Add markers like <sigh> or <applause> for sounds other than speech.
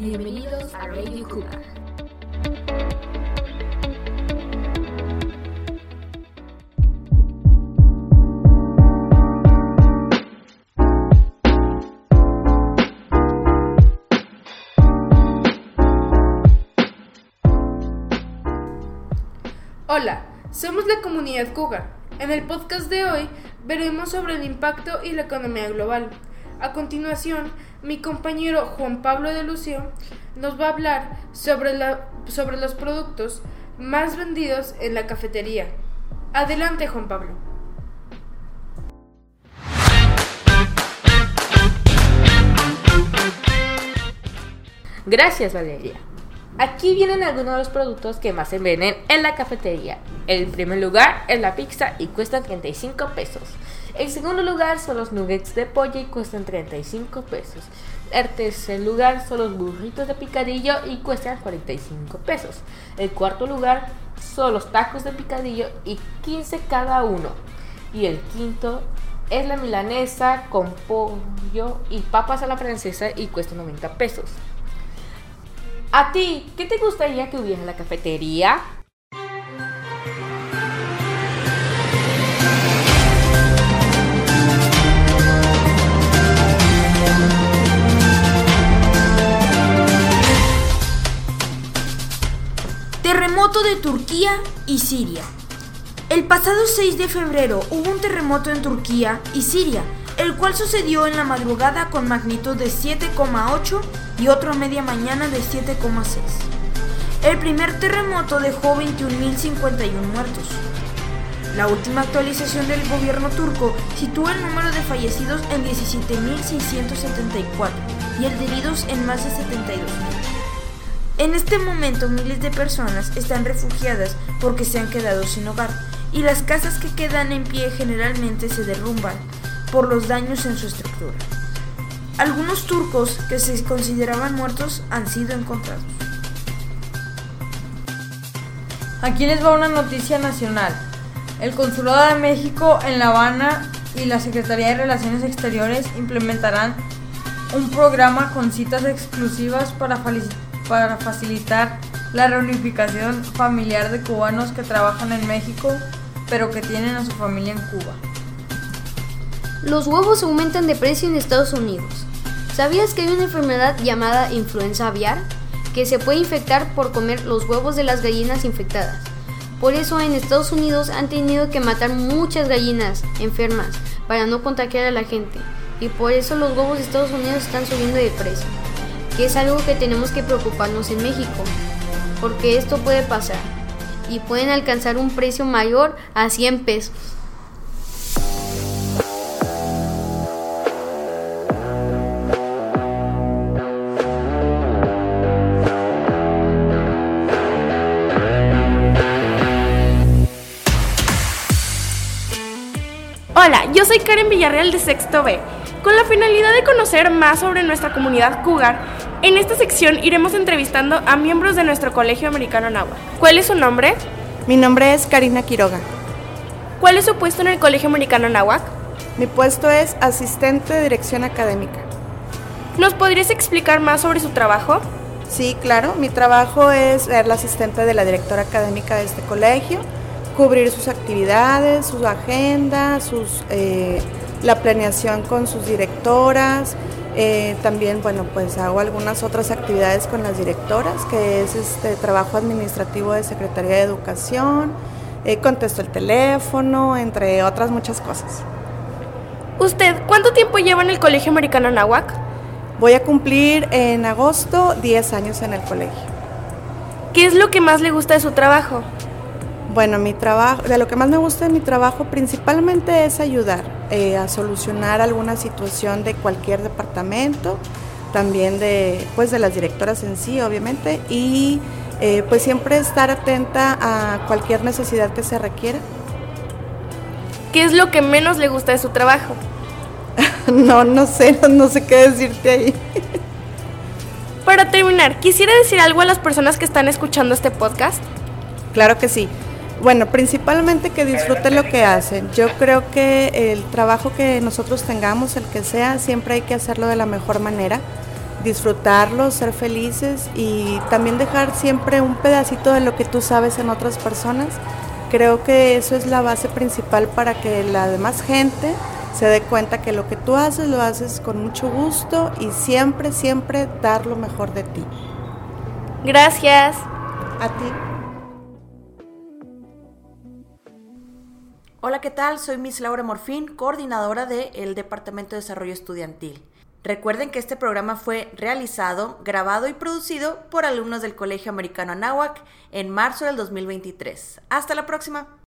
Bienvenidos a Radio Cougar. Hola, somos la comunidad Cougar. En el podcast de hoy veremos sobre el impacto y la economía global. A continuación, mi compañero Juan Pablo de Lucio nos va a hablar sobre, la, sobre los productos más vendidos en la cafetería. Adelante, Juan Pablo. Gracias, Valeria. Aquí vienen algunos de los productos que más se venden en la cafetería. En primer lugar es la pizza y cuesta 35 pesos. En segundo lugar son los nuggets de pollo y cuestan 35 pesos. En tercer lugar son los burritos de picadillo y cuestan 45 pesos. En cuarto lugar son los tacos de picadillo y 15 cada uno. Y el quinto es la milanesa con pollo y papas a la francesa y cuesta 90 pesos. ¿A ti qué te gustaría que hubiera en la cafetería? Terremoto de Turquía y Siria. El pasado 6 de febrero hubo un terremoto en Turquía y Siria, el cual sucedió en la madrugada con magnitud de 7,8 y otro a media mañana de 7,6. El primer terremoto dejó 21.051 muertos. La última actualización del gobierno turco sitúa el número de fallecidos en 17.674 y el de heridos en más de 72.000. En este momento miles de personas están refugiadas porque se han quedado sin hogar y las casas que quedan en pie generalmente se derrumban por los daños en su estructura. Algunos turcos que se consideraban muertos han sido encontrados. Aquí les va una noticia nacional. El Consulado de México en La Habana y la Secretaría de Relaciones Exteriores implementarán un programa con citas exclusivas para, para facilitar la reunificación familiar de cubanos que trabajan en México pero que tienen a su familia en Cuba. Los huevos aumentan de precio en Estados Unidos. ¿Sabías que hay una enfermedad llamada influenza aviar? Que se puede infectar por comer los huevos de las gallinas infectadas. Por eso en Estados Unidos han tenido que matar muchas gallinas enfermas para no contagiar a la gente. Y por eso los huevos de Estados Unidos están subiendo de precio. Que es algo que tenemos que preocuparnos en México. Porque esto puede pasar. Y pueden alcanzar un precio mayor a 100 pesos. Hola, yo soy Karen Villarreal de Sexto B. Con la finalidad de conocer más sobre nuestra comunidad cougar, en esta sección iremos entrevistando a miembros de nuestro Colegio Americano Nahua. ¿Cuál es su nombre? Mi nombre es Karina Quiroga. ¿Cuál es su puesto en el Colegio Americano Nahuac? Mi puesto es asistente de dirección académica. ¿Nos podrías explicar más sobre su trabajo? Sí, claro. Mi trabajo es ser la asistente de la directora académica de este colegio cubrir sus actividades, su agenda, sus, eh, la planeación con sus directoras. Eh, también, bueno, pues hago algunas otras actividades con las directoras, que es este trabajo administrativo de Secretaría de Educación, eh, contesto el teléfono, entre otras muchas cosas. ¿Usted cuánto tiempo lleva en el Colegio Americano Nahuac? Voy a cumplir en agosto 10 años en el colegio. ¿Qué es lo que más le gusta de su trabajo? Bueno, mi trabajo, de lo que más me gusta de mi trabajo principalmente es ayudar eh, a solucionar alguna situación de cualquier departamento, también de, pues, de las directoras en sí, obviamente, y eh, pues siempre estar atenta a cualquier necesidad que se requiera. ¿Qué es lo que menos le gusta de su trabajo? <laughs> no, no sé, no sé qué decirte ahí. Para terminar, quisiera decir algo a las personas que están escuchando este podcast. Claro que sí. Bueno, principalmente que disfruten lo que hacen. Yo creo que el trabajo que nosotros tengamos, el que sea, siempre hay que hacerlo de la mejor manera. disfrutarlo, ser felices y también dejar siempre un pedacito de lo que tú sabes en otras personas. Creo que eso es la base principal para que la demás gente se dé cuenta que lo que tú haces lo haces con mucho gusto y siempre, siempre dar lo mejor de ti. Gracias. A ti. Hola, ¿qué tal? Soy Miss Laura Morfín, coordinadora del Departamento de Desarrollo Estudiantil. Recuerden que este programa fue realizado, grabado y producido por alumnos del Colegio Americano Anáhuac en marzo del 2023. Hasta la próxima.